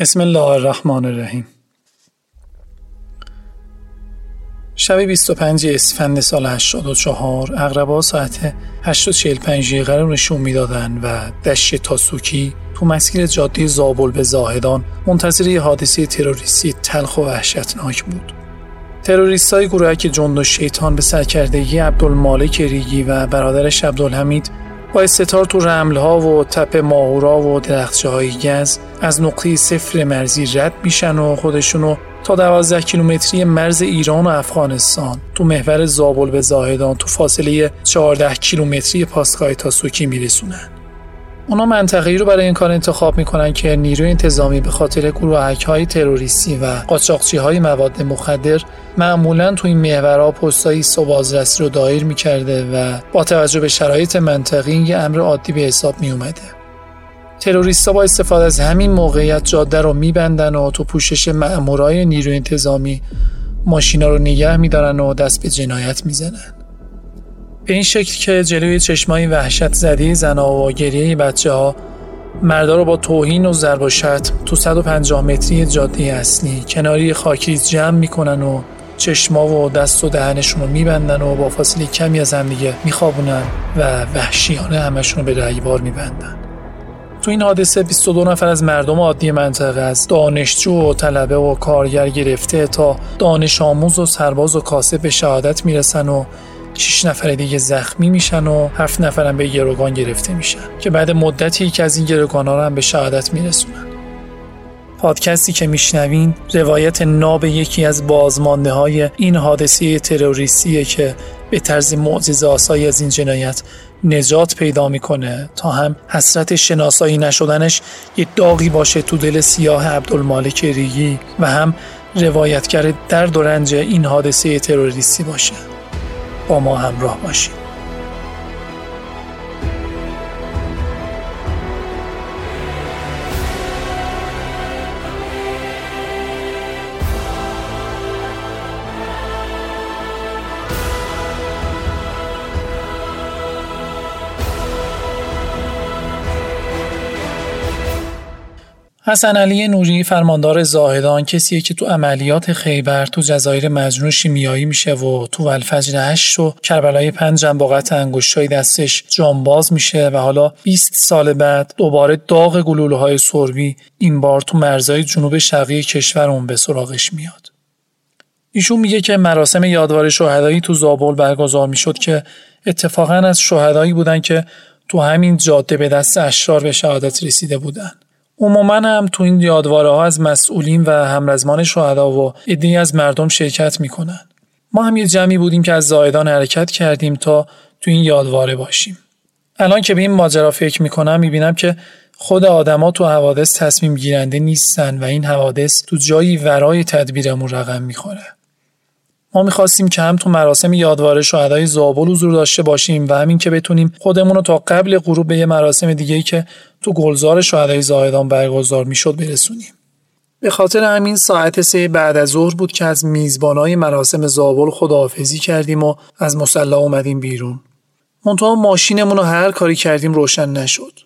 بسم الله الرحمن الرحیم شب 25 اسفند سال 84 اقربا ساعت 8:45 دقیقه رو نشون می‌دادن و دشت تاسوکی تو مسیر جاده زابل به زاهدان منتظر یه حادثه تروریستی تلخ و وحشتناک بود. تروریست های گروهک جند و شیطان به سرکردگی عبدالمالک ریگی و برادرش عبدالحمید با استتار تو رملها و تپ ماهورا و درختچه های گز از نقطه صفر مرزی رد میشن و خودشونو تا 12 کیلومتری مرز ایران و افغانستان تو محور زابل به زاهدان تو فاصله 14 کیلومتری پاسگاه تاسوکی میرسونن. اونا منطقه‌ای رو برای این کار انتخاب می‌کنن که نیروی انتظامی به خاطر گروهک های تروریستی و قاچاقچی های مواد مخدر معمولا تو این محورها پستایی بازرسی رو دایر می‌کرده و با توجه به شرایط منطقی یه امر عادی به حساب میومده. تروریستا با استفاده از همین موقعیت جاده رو میبندن و تو پوشش مأمورای نیروی انتظامی ماشینا رو نگه میدارن و دست به جنایت می‌زنن. به این شکل که جلوی چشمای وحشت زده زن و گریه بچه ها مردا رو با توهین و ضرب و تو 150 متری جاده اصلی کناری خاکریز جمع می‌کنن و چشما و دست و دهنشون رو میبندن و با فاصله کمی از هم دیگه میخوابونن و وحشیانه همشون رو به رهیبار میبندن. تو این حادثه 22 نفر از مردم عادی منطقه از دانشجو و طلبه و کارگر گرفته تا دانش آموز و سرباز و کاسب به شهادت می‌رسن و 6 نفر دیگه زخمی میشن و 7 نفرم به گروگان گرفته میشن که بعد مدتی که از این گروگان ها هم به شهادت میرسونن. پادکستی که میشنوین روایت ناب یکی از بازمانده های این حادثه تروریستیه که به طرز معجزه آسایی از این جنایت نجات پیدا می‌کنه تا هم حسرت شناسایی نشدنش یه داغی باشه تو دل سیاه عبدالمالک ریگی و هم روایتگر درد و رنج این حادثه تروریستی باشه. با ما همراه باشید. حسن علی نوری فرماندار زاهدان کسیه که تو عملیات خیبر تو جزایر مجنون شیمیایی میشه و تو ولفجر 8 و کربلای 5 هم با قطع انگشتای دستش جانباز میشه و حالا 20 سال بعد دوباره داغ گلوله های سربی این بار تو مرزهای جنوب شرقی کشورمون به سراغش میاد. ایشون میگه که مراسم یادوار شهدایی تو زابل برگزار می‌شد که اتفاقا از شهدایی بودن که تو همین جاده به دست اشرار به شهادت رسیده بودن. عموما هم تو این یادواره ها از مسئولین و همرزمان شهدا و عده‌ای از مردم شرکت می‌کنن. ما هم یه جمعی بودیم که از زایدان حرکت کردیم تا تو این یادواره باشیم. الان که به این ماجرا فکر می‌کنم می‌بینم که خود آدما تو حوادث تصمیم گیرنده نیستن و این حوادث تو جایی ورای تدبیرمون رقم می‌خوره. ما می‌خواستیم که هم تو مراسم یادواره شهدای زابل حضور داشته باشیم و همین که بتونیم خودمون رو تا قبل غروب به یه مراسم دیگه که تو گلزار شهدای زاهدان برگزار می‌شد برسونیم. به خاطر همین ساعت سه بعد از ظهر بود که از میزبانای مراسم زابل خداحافظی کردیم و از مسلا اومدیم بیرون. منتها ماشینمون رو هر کاری کردیم روشن نشد.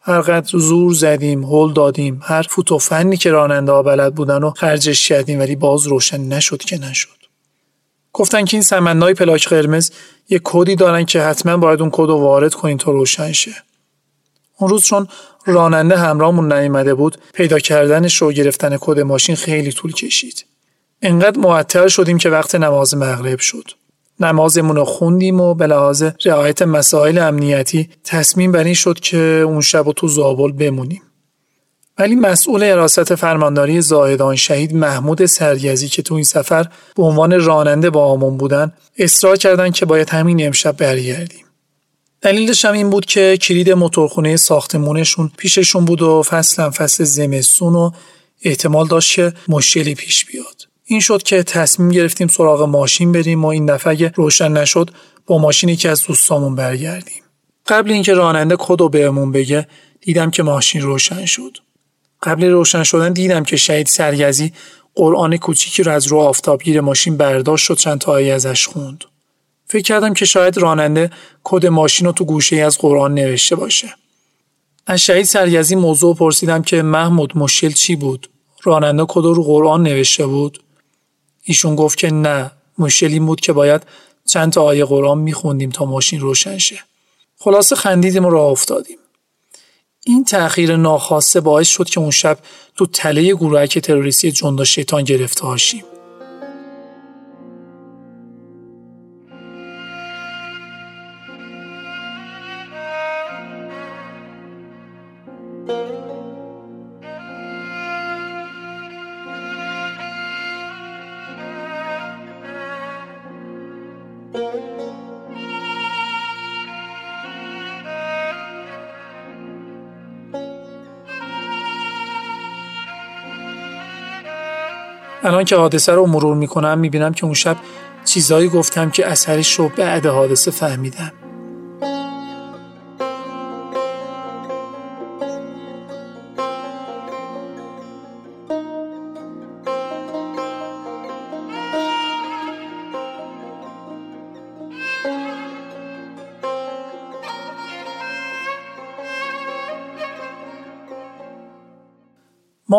هر قدر زور زدیم، هل دادیم، هر فوت و فنی که راننده ها بلد بودن و خرجش کردیم ولی باز روشن نشد که نشد. گفتن که این سمنای پلاک قرمز یه کدی دارن که حتما باید اون کد رو وارد کنین تا روشن شه. اون روز چون راننده همراهمون نیامده بود پیدا کردنش و گرفتن کد ماشین خیلی طول کشید. انقدر معطل شدیم که وقت نماز مغرب شد. نمازمون رو خوندیم و به لحاظ رعایت مسائل امنیتی تصمیم بر این شد که اون شب و تو زابل بمونیم. ولی مسئول حراست فرمانداری زاهدان شهید محمود سرگزی که تو این سفر به عنوان راننده با آمون بودن اصرار کردند که باید همین امشب برگردیم. دلیلش هم این بود که کلید موتورخونه ساختمونشون پیششون بود و فصلا فصل زمستون و احتمال داشت که مشکلی پیش بیاد. این شد که تصمیم گرفتیم سراغ ماشین بریم و این دفعه روشن نشد با ماشینی که از دوستامون برگردیم. قبل اینکه راننده کد و بهمون بگه دیدم که ماشین روشن شد. قبل روشن شدن دیدم که شهید سرگزی قرآن کوچیکی رو از رو آفتابگیر ماشین برداشت شد چند تا آیه ازش خوند. فکر کردم که شاید راننده کد ماشین رو تو گوشه از قرآن نوشته باشه. از شهید سرگزی موضوع پرسیدم که محمود مشکل چی بود؟ راننده کدو رو قرآن نوشته بود؟ ایشون گفت که نه مشکل این بود که باید چند تا آیه قرآن میخوندیم تا ماشین روشن شه. خلاصه خندیدیم و راه افتادیم. این تأخیر ناخواسته باعث شد که اون شب تو تله گروهک تروریستی جندا شیطان گرفته هاشیم. الان که حادثه رو مرور می‌کنم می‌بینم که اون شب چیزایی گفتم که اثرش رو بعد حادثه فهمیدم.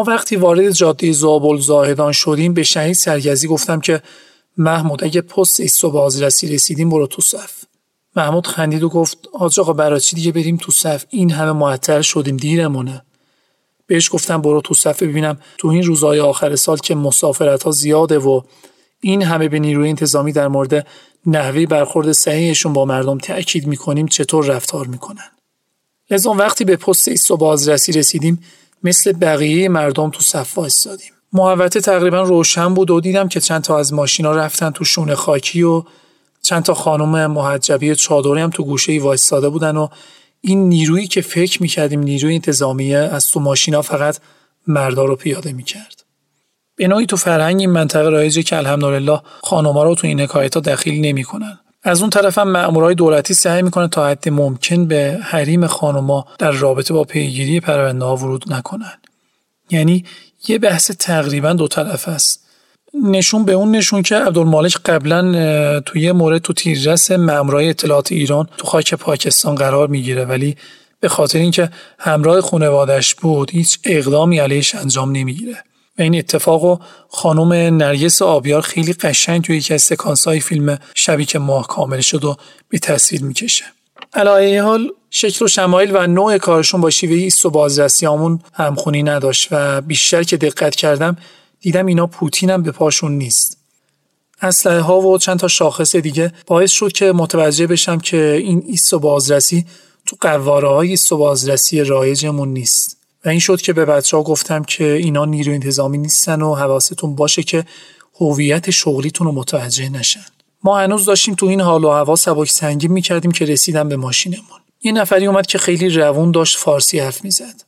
وقتی وارد جاده زابل زاهدان شدیم به شهید سرگزی گفتم که محمود اگه پست ایستو بازرسی رسیدیم برو تو صف. محمود خندید و گفت آج آقا برای چی دیگه بریم تو صف؟ این همه معطل شدیم دیرمونه. بهش گفتم برو تو صف ببینم تو این روزهای آخر سال که مسافرت ها زیاده و این همه به نیروی انتظامی در مورد نحوه برخورد صحیحشون با مردم تأکید می‌کنیم چطور رفتار می‌کنن؟ لذا وقتی به پست ایستو بازرسی رسیدیم مثل بقیه مردم تو صف وایسادیم محوطه تقریبا روشن بود و دیدم که چند تا از ماشینا رفتن تو شونه خاکی و چند تا خانم محجبی چادری هم تو گوشه وایستاده بودن و این نیرویی که فکر می‌کردیم نیروی انتظامیه از تو ماشینا فقط مردا رو پیاده می‌کرد. به نوعی تو فرهنگ این منطقه رایجه که الحمدلله خانوما رو تو این حکایت ها دخیل نمی‌کنن. از اون طرف هم مأمورای دولتی سعی می‌کنه تا حد ممکن به حریم خانوما در رابطه با پیگیری پرونده ها ورود نکنن. یعنی یه بحث تقریبا دو طرف است. نشون به اون نشون که عبدالمالک قبلا توی یه مورد تو تیررس مامورای اطلاعات ایران تو خاک پاکستان قرار می‌گیره. ولی به خاطر اینکه همراه خانوادش بود هیچ اقدامی علیهش انجام نمی‌گیره. و این اتفاق و خانم نرگس آبیار خیلی قشنگ توی یکی از سکانس های فیلم شبی که ماه کامل شد و به تصویر می‌کشه. حال شکل و شمایل و نوع کارشون با شیوه ایست و بازرسی همون همخونی نداشت و بیشتر که دقت کردم دیدم اینا پوتین هم به پاشون نیست. اسلحه ها و چند تا شاخص دیگه باعث شد که متوجه بشم که این ایست و بازرسی تو قواره های ایست و بازرسی رایجمون نیست. و این شد که به بچه ها گفتم که اینا نیرو انتظامی نیستن و حواستون باشه که هویت شغلیتون رو متوجه نشن. ما هنوز داشتیم تو این حال و هوا سبک سنگین می‌کردیم که رسیدم به ماشینمون. یه نفری اومد که خیلی روون داشت فارسی حرف می‌زد.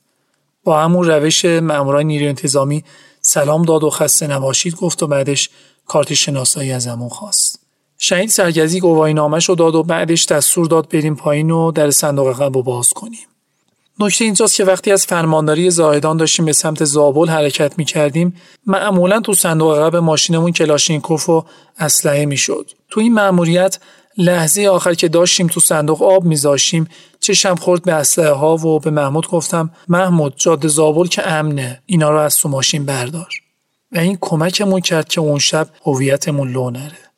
با همون روش مامورای نیرو انتظامی سلام داد و خسته نباشید گفت و بعدش کارت شناسایی ازمون خواست. شهید سرگزی گواهی نامش رو داد و بعدش دستور داد بریم پایین و در صندوق عقب باز کنیم. نکته اینجاست که وقتی از فرمانداری زاهدان داشتیم به سمت زابل حرکت می کردیم معمولا تو صندوق عقب ماشینمون کلاشینکوف و اسلحه می‌شد. تو این مأموریت لحظه آخر که داشتیم تو صندوق آب میذاشیم چشم خورد به اسلحه ها و به محمود گفتم محمود جاده زابل که امنه اینا رو از تو ماشین بردار. و این کمکمون کرد که اون شب هویتمون لو نره.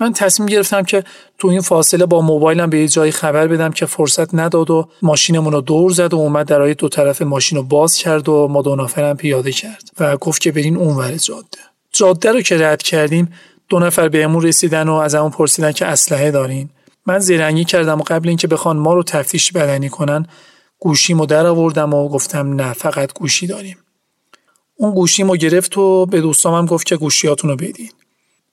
من تصمیم گرفتم که تو این فاصله با موبایلم به یه جایی خبر بدم که فرصت نداد و ماشینمون رو دور زد و اومد درای دو طرف ماشین رو باز کرد و ما دو نفرم پیاده کرد و گفت که برین اونور جاده. جاده رو که رد کردیم دو نفر بهمون رسیدن و از همون پرسیدن که اسلحه دارین. من زیرنگی کردم و قبل اینکه بخوان ما رو تفتیش بدنی کنن گوشیمو در آوردم و گفتم نه فقط گوشی داریم. اون گوشیمو گرفت و به دوستامم گفت که گوشیاتونو بدین.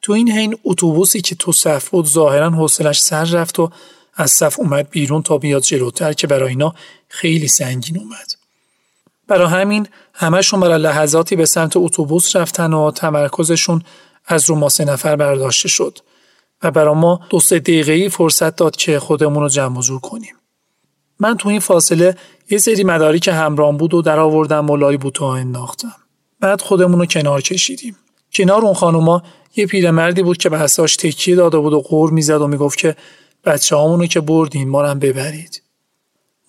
تو این حین اتوبوسی که تو صف بود ظاهرا حوصلش سر رفت و از صف اومد بیرون تا بیاد جلوتر که برای اینا خیلی سنگین اومد. برای همین همهشون برای لحظاتی به سمت اتوبوس رفتن و تمرکزشون از رو ما سه نفر برداشته شد و برای ما دو سه دقیقه فرصت داد که خودمون رو جمع جور کنیم. من تو این فاصله یه سری مداری که همرام بود و در آوردم و لای بوتو انداختم. بعد خودمون رو کنار کشیدیم. کنار اون خانوما یه پیرمردی بود که به حساش تکیه داده بود و قور می‌زد و می‌گفت که بچه همونو که بردین ما هم ببرید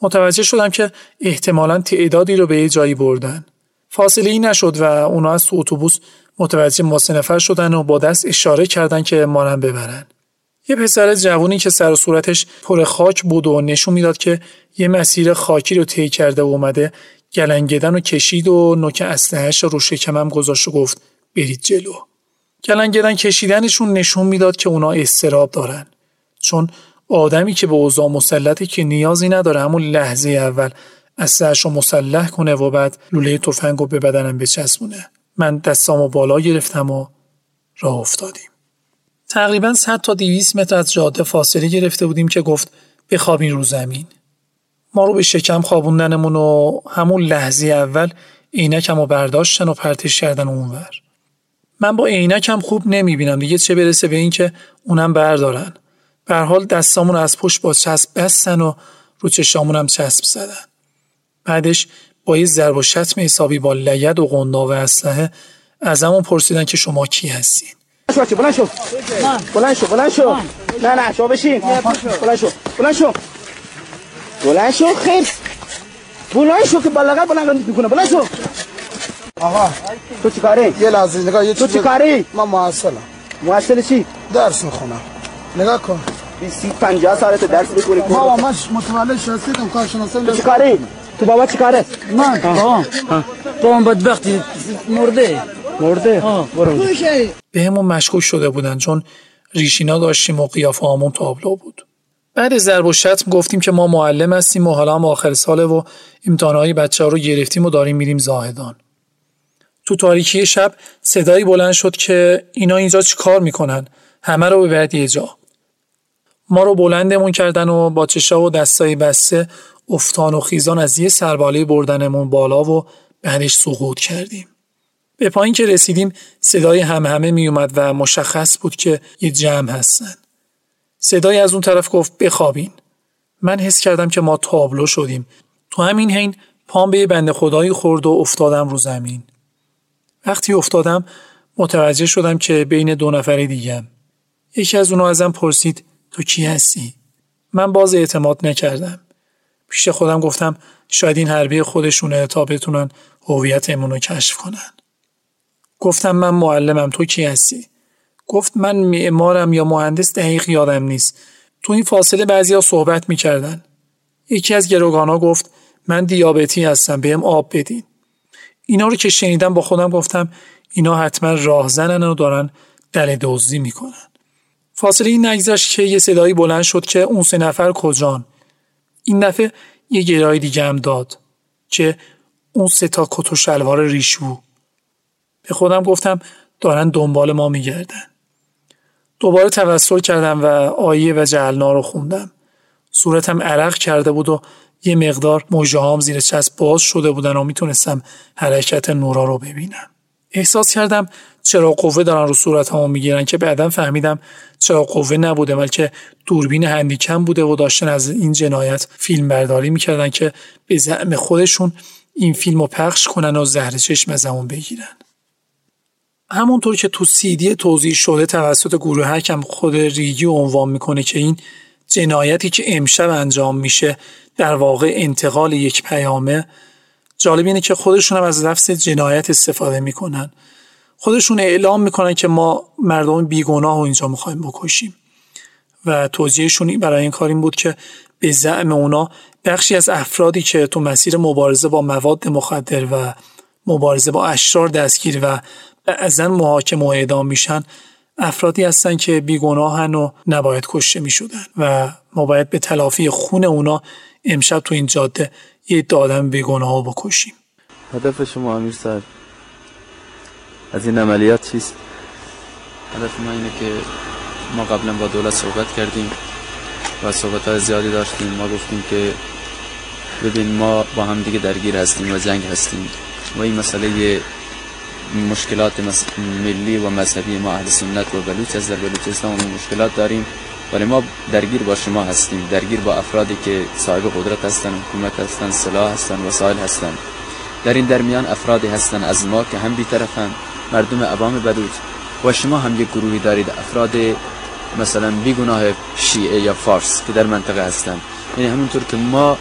متوجه شدم که احتمالا تعدادی رو به یه جایی بردن. فاصله ای نشد و اونا از تو اتوبوس متوجه ما نفر شدن و با دست اشاره کردن که مانم ببرن. یه پسر جوونی که سر و صورتش پر خاک بود و نشون می‌داد که یه مسیر خاکی رو طی کرده و اومده گلنگدن و کشید و نوک اسلحه‌اش رو شکمم گذاشت و گفت برید جلو. گلنگدن کشیدنشون نشون می‌داد که اونا استراب دارن. چون آدمی که به اوضاع مسلطه که نیازی نداره همون لحظه اول اسلحه‌اش رو مسلح کنه و بعد لوله تفنگ رو به بدنم بچسبونه. من دستامو بالا گرفتم و راه افتادیم. تقریبا 100 تا 200 متر از جاده فاصله گرفته بودیم که گفت بخوابین رو زمین. ما رو به شکم خوابوندنمون و همون لحظه اول عینکم رو برداشتن و پرتش کردن اونور. من با عینکم خوب نمی‌بینم دیگه چه برسه به اینکه اونم بردارن. به حال دستامون از پشت با چسب بستن و رو چشامون چسب زدن. بعدش با یه ضرب و شتم حسابی با لگد و قندا و اسلحه ازمون پرسیدن که شما کی هستین. بلند شو. بلند شو بلند شو. نه نه شما بشین. بلند شو بلند شو. بلند شو خیر بلند شو که بلغت بلند می‌کنه. بلند شو. آقا تو چی کاری؟ یه لحظه نگاه یه تو چی کاری؟ من محصلم محصل چی؟ درس می‌خونم نگاه کن 20 50 سالت درس بخونی بابا من متولد شناسیدم کارشناسم تو چی کاری؟ تو بابا چی کاره؟ من تو هم بدبختی مرده مرده برو به همون مشکوک شده بودن چون ریشینا داشتیم و قیافه همون تابلو بود بعد ضرب و شتم گفتیم که ما معلم هستیم و حالا هم آخر ساله و امتحانهای بچه ها رو گرفتیم و داریم میریم زاهدان تو تاریکی شب صدایی بلند شد که اینا اینجا چی کار می‌کنن همه رو ببرد یه جا ما رو بلندمون کردن و با چشا و دستای بسته افتان و خیزان از یه سرباله بردنمون بالا و بعدش سقوط کردیم. به پایین که رسیدیم صدای همه می اومد و مشخص بود که یه جمع هستن. صدای از اون طرف گفت بخوابین. من حس کردم که ما تابلو شدیم. تو همین حین پام به یه بند خدایی خورد و افتادم رو زمین. وقتی افتادم متوجه شدم که بین دو نفر دیگم. یکی از اونها ازم پرسید تو کی هستی؟ من باز اعتماد نکردم. پیش خودم گفتم شاید این حربی خودشونه تا بتونن هویتمون رو کشف کنن. گفتم من معلمم تو کی هستی؟ گفت من معمارم یا مهندس دقیق یادم نیست. تو این فاصله بعضیا صحبت می‌کردن. یکی از گروگانا گفت من دیابتی هستم بهم آب بدین. اینا رو که شنیدم با خودم گفتم اینا حتما راهزنن و دارن دل دزدی می‌کنن. فاصله این نگذشت که یه صدایی بلند شد که اون سه نفر کجان؟ این دفعه یه گرای دیگه هم داد که اون سه تا کت و شلوار ریشو به خودم گفتم دارن دنبال ما میگردن. دوباره توسل کردم و آیه و جهلنا رو خوندم. صورتم عرق کرده بود و یه مقدار موجه زیر چسب باز شده بودن و می‌تونستم حرکت نورا رو ببینم. احساس کردم چرا قوه دارن رو صورت می‌گیرن که بعدا فهمیدم چرا قوه نبوده بلکه دوربین هندیکم بوده و داشتن از این جنایت فیلم برداری می‌کردن که به زعم خودشون این فیلم رو پخش کنن و زهر چشم از همون بگیرن. همونطور که تو سیدی توضیح شده توسط گروه حکم خود ریگی عنوان می‌کنه که این جنایتی که امشب انجام میشه در واقع انتقال یک پیامه جالب اینه که خودشون هم از لفظ جنایت استفاده می‌کنن. خودشون اعلام می‌کنن که ما مردم بیگناه و اینجا می‌خوایم بکشیم. و توضیحشون برای این کار این بود که به زعم اونا بخشی از افرادی که تو مسیر مبارزه با مواد مخدر و مبارزه با اشرار دستگیر و بعضا محاکم و اعدام میشن افرادی هستن که بیگناهن و نباید کشته می‌شدن و ما باید به تلافی خون اونا امشب تو این جاده یه آدم بیگناه بکشیم. هدف شما امیر صاحب از این عملیات چیست؟ هدف ما اینه که ما قبلا با دولت صحبت کردیم و صحبت های زیادی داشتیم. ما گفتیم که ببین ما با هم دیگه درگیر هستیم و جنگ هستیم. و این مسئله مشکلات ملی و مذهبی ما اهل سنت و بلوچ از در مشکلات داریم. ولی ما درگیر با شما هستیم. درگیر با افرادی که صاحب قدرت هستن حکومت هستن سلاح هستن وسایل هستن. در این درمیان افرادی هستن از ما که هم بیطرفن. مردم عوام بلوچ. و شما هم یک گروهی دارید. افراد مثلا بیگناه شیعه یا فارس که در منطقه هستن. یعنی همونطور که ما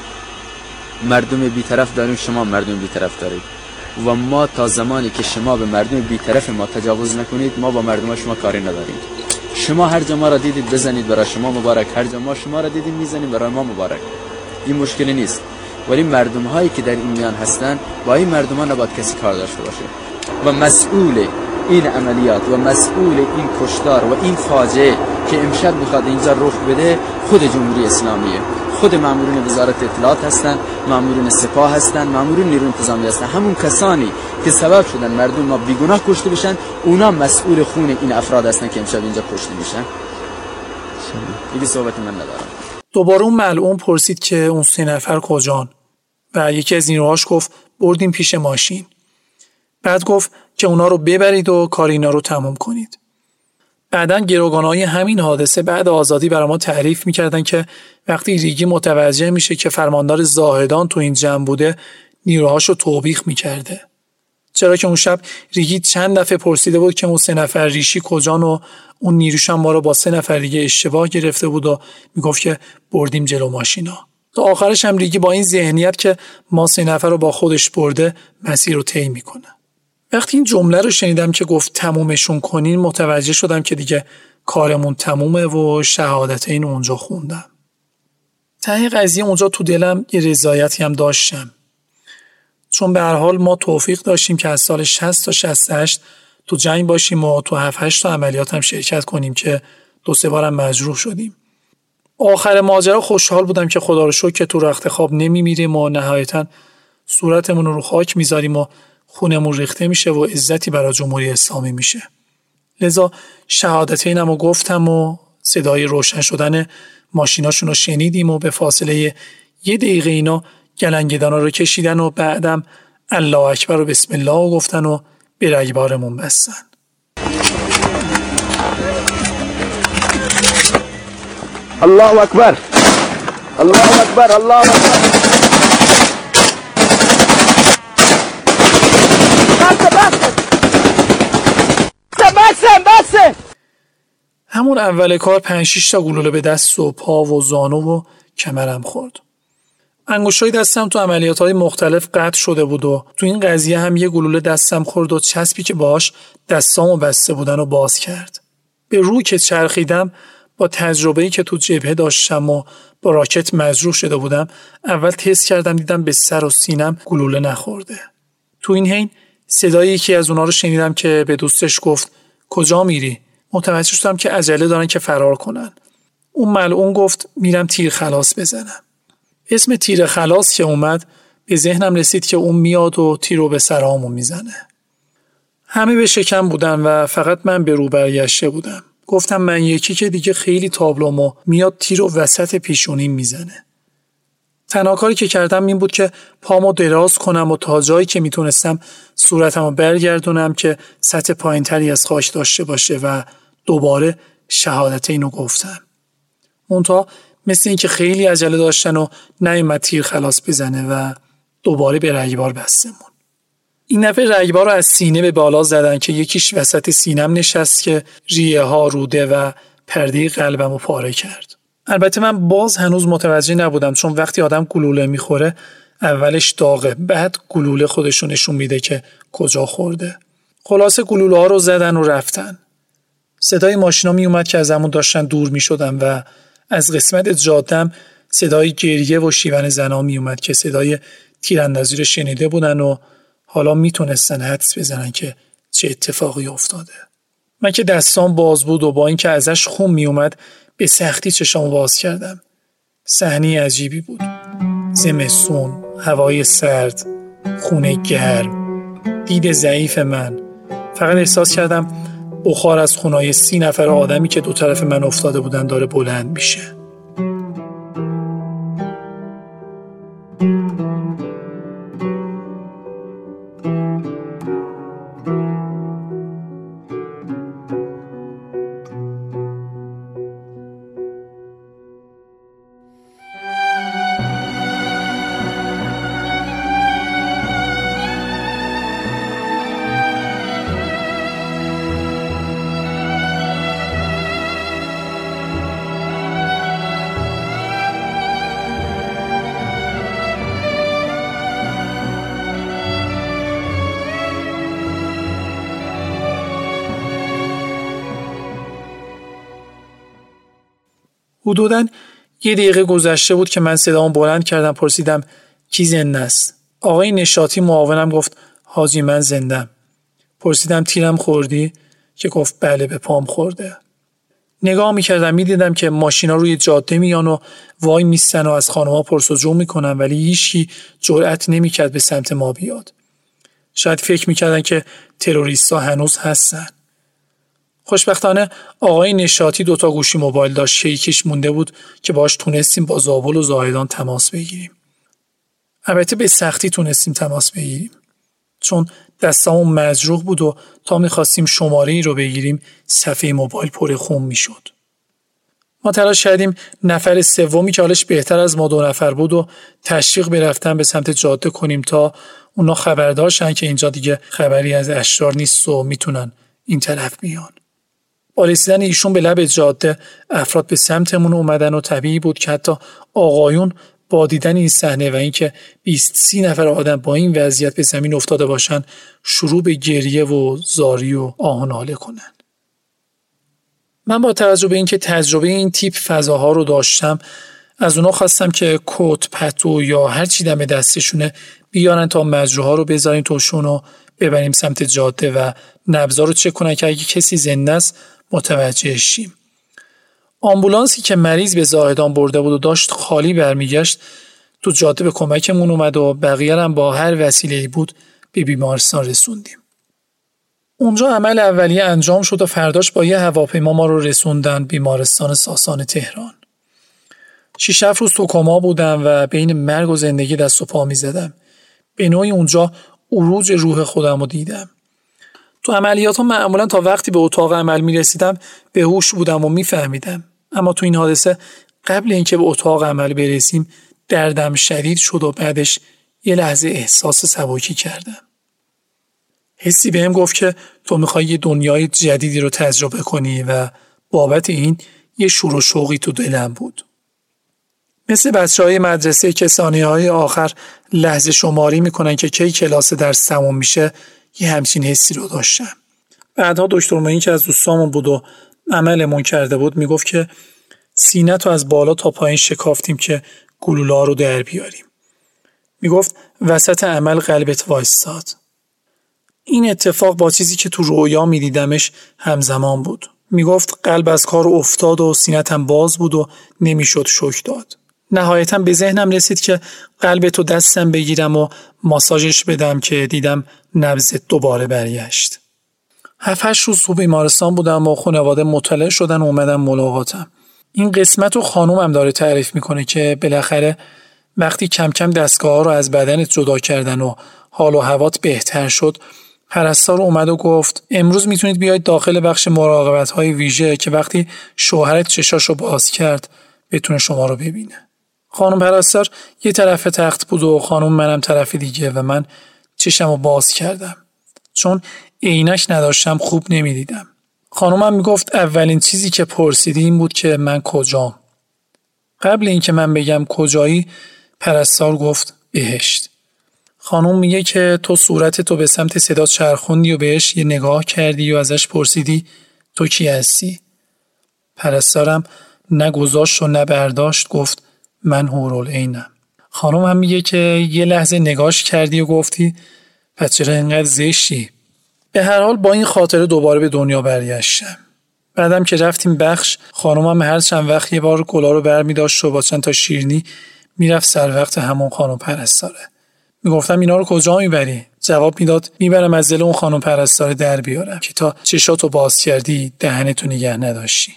مردم بیطرف داریم شما مردم بیطرف دارید. و ما تا زمانی که شما به مردم بیطرف ما تجاوز نکنید ما با مردم شما کاری نداریم. شما هر جا ما را دیدید بزنید برای شما مبارک. هر جا ما شما را دیدید می‌زنید برای ما مبارک. این مشکلی نیست. ولی مردم هایی که در این میان هستن با این مردم ها نباید کسی کار داشته باشه. و مسئول این عملیات و مسئول این کشتار و این فاجعه که امشب می‌خواد اینجا رخ بده خود جمهوری اسلامیه. خود مامورین وزارت اطلاعات هستن مامورین سپاه هستن مامورین نیروی انتظامی هستن. همون کسانی که سبب شدن مردم ما بیگناه کشته بشن اونا مسئول خون این افراد هستن که امشب اینجا کشته میشن. دیگه صحبت من ندارم. دوباره اون ملعون پرسید که اون سه نفر کجان؟ و یکی از نیروهاش گفت بردیم پیش ماشین. بعد گفت که اونا رو ببرید و کار اینا رو تموم کنید. بعدا های همین حادثه بعد آزادی برای ما تعریف می‌کردن که وقتی ریگی متوجه میشه که فرماندار زاهدان تو این جمع بوده نیروهاش رو توبیخ می‌کرده. چرا که اون شب ریگی چند دفعه پرسیده بود که اون سه نفر ریشی کجان و اون نیروش هم ما رو با سه نفر دیگه اشتباه گرفته بود و می‌گفت که بردیم جلو ماشینا. تا آخرش هم ریگی با این ذهنیت که ما سه نفر رو با خودش برده مسیر رو طی می‌کنه. وقتی این جمله رو شنیدم که گفت تمومشون کنین متوجه شدم که دیگه کارمون تمومه و شهادت این اونجا خوندم. ته قضیه اونجا تو دلم یه رضایتی هم داشتم. چون به هر حال ما توفیق داشتیم که از سال 60 تا 68 تو جنگ باشیم و تو 7 8 تا عملیات هم شرکت کنیم که دو سه بارم مجروح شدیم. آخر ماجرا خوشحال بودم که خدا رو شکر که تو رخت خواب نمیمیریم و نهایتا صورتمون رو خاک می‌ذاریم و خونمون ریخته میشه و عزتی برای جمهوری اسلامی میشه. لذا شهادت اینم رو گفتم و صدای روشن شدن ماشیناشون رو شنیدیم و به فاصله یه دقیقه اینا گلنگدانا رو کشیدن و بعدم الله اکبر و بسم الله رو گفتن و به رگبارمون بستن. الله اکبر. الله اکبر الله اکبر. همون اول کار پنج تا گلوله به دست و پا و زانو و کمرم خورد. انگوشای دستم تو عملیات های مختلف قطع شده بود و تو این قضیه هم یه گلوله دستم خورد و چسبی که باش دستامو بسته بودن و باز کرد. به رو که چرخیدم با تجربه‌ای که تو جبهه داشتم و با راکت مجروح شده بودم اول تست کردم دیدم به سر و سینم گلوله نخورده. تو این حین صدای یکی از اونا رو شنیدم که به دوستش گفت کجا میری؟ متوجه شدم که عجله دارن که فرار کنن. اون ملعون گفت میرم تیر خلاص بزنم. اسم تیر خلاص که اومد به ذهنم رسید که اون میاد و تیر رو به سرامو می‌زنه. همه به شکم بودن و فقط من به رو برگشته بودم. گفتم من یکی که دیگه خیلی تابلومو میاد تیر و وسط پیشونیم می‌زنه. تنها کاری که کردم این بود که پامو دراز کنم و تا جایی که می‌تونستم صورتم رو برگردونم که سطح پایینتری از خاک داشته باشه و دوباره شهادت اینو گفتم. اونتا مثل اینکه خیلی عجله داشتن و نیومد تیر خلاص بزنه و دوباره به رگبار بستمون. این دفعه رگبار رو از سینه به بالا زدن که یکیش وسط سینم نشست که ریه ها روده و پرده قلبم رو پاره کرد. البته من باز هنوز متوجه نبودم چون وقتی آدم گلوله می‌خوره اولش داغه بعد گلوله خودشو نشون میده که کجا خورده خلاصه گلوله ها رو زدن و رفتن صدای ماشینا می اومد که از همون داشتن دور می و از قسمت جادم صدای گریه و شیون زنا می اومد که صدای تیراندازی رو شنیده بودن و حالا می‌تونستن حدس بزنن که چه اتفاقی افتاده من که دستان باز بود و با اینکه ازش خون می اومد به سختی چشام باز کردم. صحنه عجیبی بود. زمستون، هوای سرد، خونه گرم، دید ضعیف من. فقط احساس کردم بخار از خونای سی نفر آدمی که دو طرف من افتاده بودن داره بلند میشه. حدودا یه دقیقه گذشته بود که من صدامو بلند کردم پرسیدم کی زنده است؟ آقای نشاطی معاونم گفت حاجی من زندم پرسیدم تیرم خوردی؟ که گفت بله به پام خورده. نگاه می‌کردم می‌دیدم که ماشینا روی جاده میان و وای میستن و از خانمها پرسجو می‌کنن ولی هیچی جرأت نمی‌کرد به سمت ما بیاد. شاید فکر می‌کردن که تروریستا هنوز هستن. خوشبختانه آقای نشاطی دوتا گوشی موبایل داشت که یکیش مونده بود که باش تونستیم با زابل و زاهدان تماس بگیریم البته به سختی تونستیم تماس بگیریم چون دستامون مجروح بود و تا می‌خواستیم شماره ای رو بگیریم صفحه موبایل پر خون می‌شد. ما تلاش کردیم نفر سومی که حالش بهتر از ما دو نفر بود و تشویق برفتن به سمت جاده کنیم تا اونا خبر داشتن که اینجا دیگه خبری از اشرار نیست و می‌تونن این طرف بیان. با رسیدن ایشون به لب جاده افراد به سمتمون اومدن و طبیعی بود که حتی آقایون با دیدن این صحنه و اینکه 20 سی نفر آدم با این وضعیت به زمین افتاده باشن شروع به گریه و زاری و آهناله کنن. من با توجه به اینکه تجربه این تیپ فضاها رو داشتم از اونا خواستم که کت پتو یا هر چی دم دستشونه بیارن تا مجروها رو بذاریم توشون و ببریم سمت جاده و نبزا رو چک کنن که اگه کسی زنده است متوجه شیم آمبولانسی که مریض به زاهدان برده بود و داشت خالی برمیگشت تو جاده به کمکمون اومد و بقیه هم با هر وسیله بود به بیمارستان رسوندیم. اونجا عمل اولیه انجام شد و فرداش با یه هواپیما ما رو رسوندن بیمارستان ساسان تهران. شیش روز تو کما بودم و بین مرگ و زندگی دست و پا می زدم. به نوعی اونجا عروج روح خودم رو دیدم. تو عملیات ها معمولا تا وقتی به اتاق عمل می رسیدم به هوش بودم و میفهمیدم. اما تو این حادثه قبل اینکه به اتاق عمل برسیم دردم شدید شد و بعدش یه لحظه احساس سبکی کردم. حسی بهم گفت که تو می‌خوای یه دنیای جدیدی رو تجربه کنی و بابت این یه شور و شوقی تو دلم بود. مثل بچه های مدرسه که ثانیه های آخر لحظه شماری می‌کنن که کی کلاس درس تموم میشه یه همچین حسی رو داشتم. بعدها دکتر که از دوستامون بود و عملمون کرده بود می‌گفت که سینت رو از بالا تا پایین شکافتیم که گلولا رو در بیاریم. می‌گفت وسط عمل قلبت وایستاد. این اتفاق با چیزی که تو رویا میدیدمش همزمان بود. می‌گفت قلب از کار افتاد و سینتم باز بود و نمی‌شد شک داد. نهایتا به ذهنم رسید که قلب تو دستم بگیرم و ماساژش بدم که دیدم نبزت دوباره برگشت. هفت روز تو بیمارستان بودم و خانواده مطلع شدن و اومدم ملاقاتم. این قسمت رو خانومم داره تعریف می‌کنه که بالاخره وقتی کم کم دستگاه ها رو از بدنت جدا کردن و حال و هوات بهتر شد پرستار اومد و گفت امروز می‌تونید بیاید داخل بخش مراقبت های ویژه که وقتی شوهرت چشاش رو باز کرد بتونه شما رو ببینه. خانم پرستار یه طرف تخت بود و خانم منم طرف دیگه و من چشم رو باز کردم. چون عینک نداشتم خوب نمی‌دیدم. خانومم می‌گفت اولین چیزی که پرسیدی این بود که من کجام. قبل اینکه من بگم کجایی پرستار گفت بهشت. خانوم میگه که تو صورت تو به سمت صدا چرخوندی و بهش یه نگاه کردی و ازش پرسیدی تو کی هستی؟ پرستارم نه و نه برداشت گفت من هورول اینم. خانم هم میگه که یه لحظه نگاش کردی و گفتی پس چرا اینقدر زشتی؟ به هر حال با این خاطره دوباره به دنیا برگشتم. بعدم که رفتیم بخش خانومم هر چند وقت یه بار گلا رو بر می داشت و با چند تا شیرنی می‌رفت سر وقت همون خانم پرستاره. می‌گفتم اینا رو کجا می‌بری؟ جواب می‌داد می‌برم از دل اون خانم پرستاره در بیارم که تا چشاتو باز کردی دهنتو نگه نداشتی.